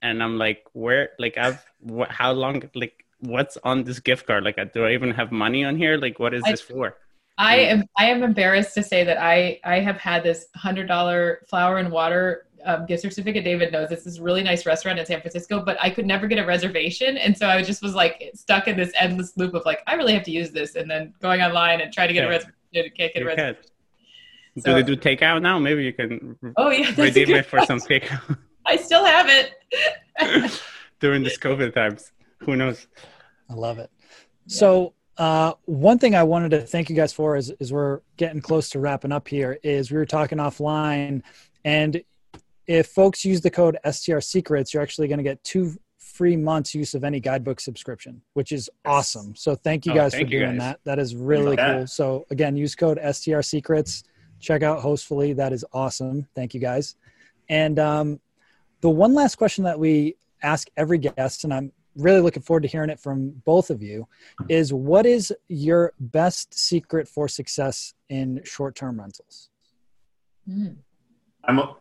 and I'm like, where? Like I've what? How long? Like what's on this gift card? Like, do I even have money on here? Like, what is I, this for? I am I am embarrassed to say that I I have had this hundred dollar flour and water um, gift certificate. David knows this is really nice restaurant in San Francisco, but I could never get a reservation, and so I just was like stuck in this endless loop of like I really have to use this, and then going online and trying to get yeah. a reservation, can't get a reservation. So, do they do takeout now? Maybe you can. Oh yeah, redeem it for some takeout. I still have it. During this COVID times, who knows? I love it. So uh, one thing I wanted to thank you guys for is, is we're getting close to wrapping up here is we were talking offline and if folks use the code STR secrets, you're actually going to get two free months use of any guidebook subscription, which is awesome. So thank you oh, guys thank for doing guys. that. That is really cool. So again, use code STR secrets, check out Hostfully. That is awesome. Thank you guys. And um, the one last question that we ask every guest, and I'm really looking forward to hearing it from both of you is what is your best secret for success in short-term rentals mm. i'm a,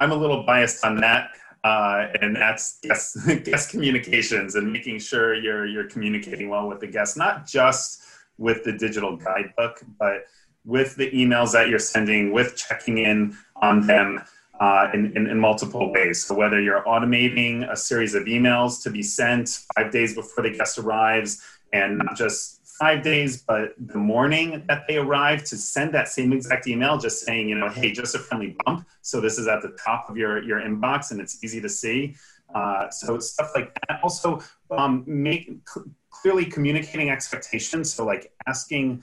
i'm a little biased on that uh, and that's guest, guest communications and making sure you're you're communicating well with the guests not just with the digital guidebook but with the emails that you're sending with checking in on them uh, in, in, in, multiple ways. So whether you're automating a series of emails to be sent five days before the guest arrives, and not just five days, but the morning that they arrive to send that same exact email, just saying, you know, hey, just a friendly bump. So this is at the top of your, your inbox and it's easy to see. Uh, so stuff like that. Also, um, make cl- clearly communicating expectations. So like asking,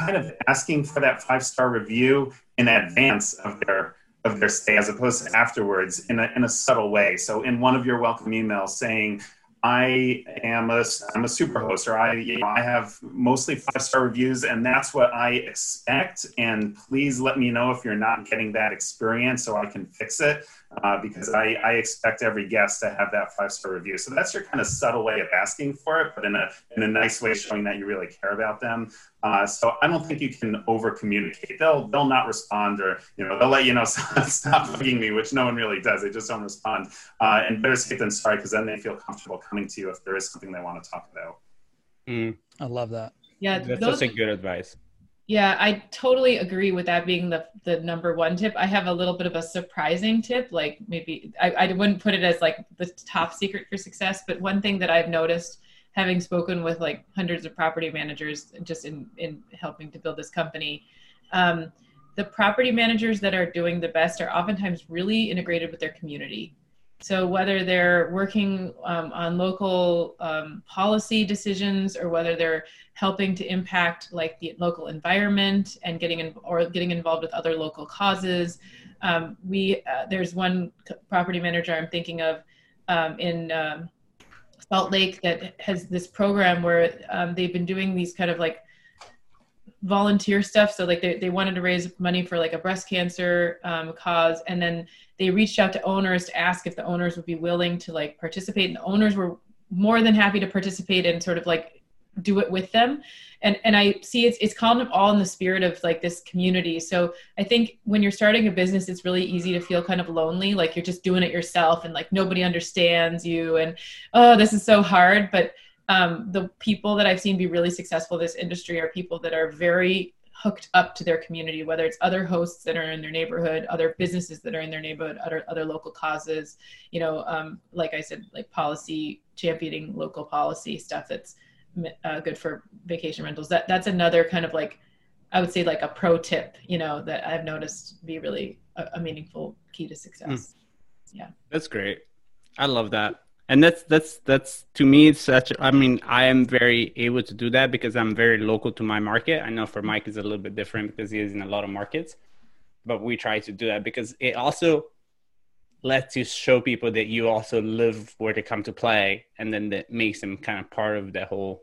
kind of asking for that five star review in advance of their of their stay as opposed to afterwards in a, in a subtle way. So in one of your welcome emails saying, I am a I'm a super host, or I you know I have mostly five star reviews, and that's what I expect. And please let me know if you're not getting that experience, so I can fix it. Uh, because I, I expect every guest to have that five star review. So that's your kind of subtle way of asking for it, but in a in a nice way, showing that you really care about them. Uh, so I don't think you can over communicate. They'll they'll not respond, or you know they'll let you know stop bugging me, which no one really does. They just don't respond. Uh, and better safe than sorry, because then they feel comfortable coming to you if there is something they want to talk about. Mm. I love that. Yeah, that's those, such a good advice. Yeah, I totally agree with that being the the number one tip. I have a little bit of a surprising tip, like maybe I, I wouldn't put it as like the top secret for success, but one thing that I've noticed having spoken with like hundreds of property managers just in in helping to build this company, um, the property managers that are doing the best are oftentimes really integrated with their community. So whether they're working um, on local um, policy decisions or whether they're helping to impact like the local environment and getting in, or getting involved with other local causes, um, we uh, there's one property manager I'm thinking of um, in um, Salt Lake that has this program where um, they've been doing these kind of like volunteer stuff. So like they, they wanted to raise money for like a breast cancer um, cause. And then they reached out to owners to ask if the owners would be willing to like participate. And the owners were more than happy to participate and sort of like do it with them. And, and I see it's, it's kind of all in the spirit of like this community. So I think when you're starting a business, it's really easy to feel kind of lonely. Like you're just doing it yourself and like nobody understands you and, oh, this is so hard. But um, the people that I've seen be really successful in this industry are people that are very hooked up to their community, whether it's other hosts that are in their neighborhood, other businesses that are in their neighborhood, other other local causes. You know, um, like I said, like policy championing local policy stuff that's uh, good for vacation rentals. That that's another kind of like I would say like a pro tip. You know, that I've noticed be really a, a meaningful key to success. Mm. Yeah, that's great. I love that and that's that's that's to me such i mean i am very able to do that because i'm very local to my market i know for mike is a little bit different because he is in a lot of markets but we try to do that because it also lets you show people that you also live where they come to play and then that makes them kind of part of the whole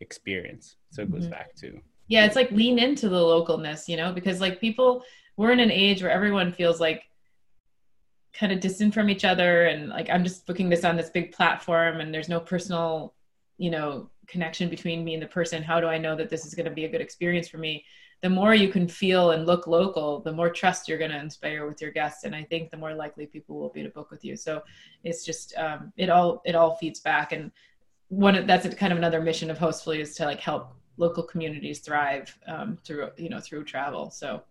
experience so it goes mm-hmm. back to yeah it's like lean into the localness you know because like people we're in an age where everyone feels like kind of distant from each other and like i'm just booking this on this big platform and there's no personal you know connection between me and the person. How do i know that this is going to be a good experience for me? The more you can feel and look local the more trust you're going to inspire with your guests and i think the more likely people will be to book with you. So it's just um, it all it all feeds back and one that's kind of another mission of hostfully is to like help local communities thrive um, through you know through travel. So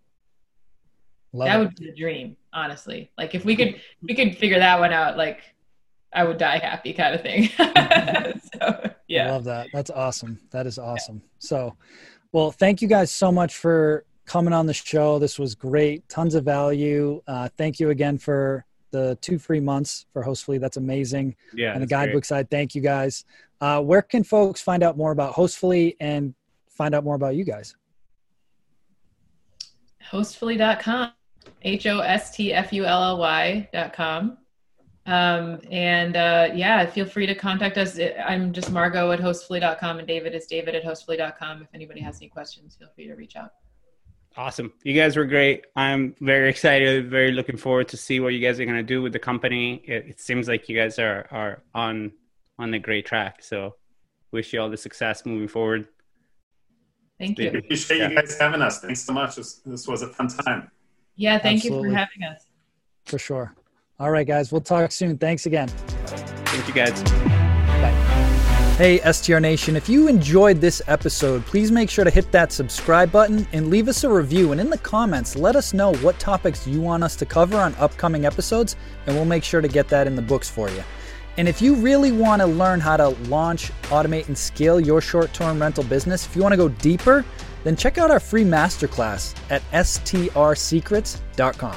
Love that it. would be a dream, honestly. Like if we could we could figure that one out, like I would die happy kind of thing. so, yeah. I love that. That's awesome. That is awesome. Yeah. So, well, thank you guys so much for coming on the show. This was great. Tons of value. Uh, thank you again for the two free months for Hostfully. That's amazing. Yeah. And the guidebook great. side. Thank you guys. Uh, where can folks find out more about Hostfully and find out more about you guys? Hostfully.com. H O S T F U L L Y dot com. Um, and uh, yeah, feel free to contact us. I'm just Margot at hostfully.com and David is David at hostfully.com. If anybody has any questions, feel free to reach out. Awesome. You guys were great. I'm very excited, very looking forward to see what you guys are going to do with the company. It, it, seems like you guys are, are on, on a great track. So wish you all the success moving forward. Thank you. Appreciate yeah. you guys having us. Thanks so much. This, this was a fun time. Yeah, thank Absolutely. you for having us. For sure. All right, guys. We'll talk soon. Thanks again. Thank you, guys. Bye. Hey, STR Nation, if you enjoyed this episode, please make sure to hit that subscribe button and leave us a review. And in the comments, let us know what topics you want us to cover on upcoming episodes, and we'll make sure to get that in the books for you. And if you really want to learn how to launch, automate, and scale your short term rental business, if you want to go deeper, then check out our free masterclass at strsecrets.com.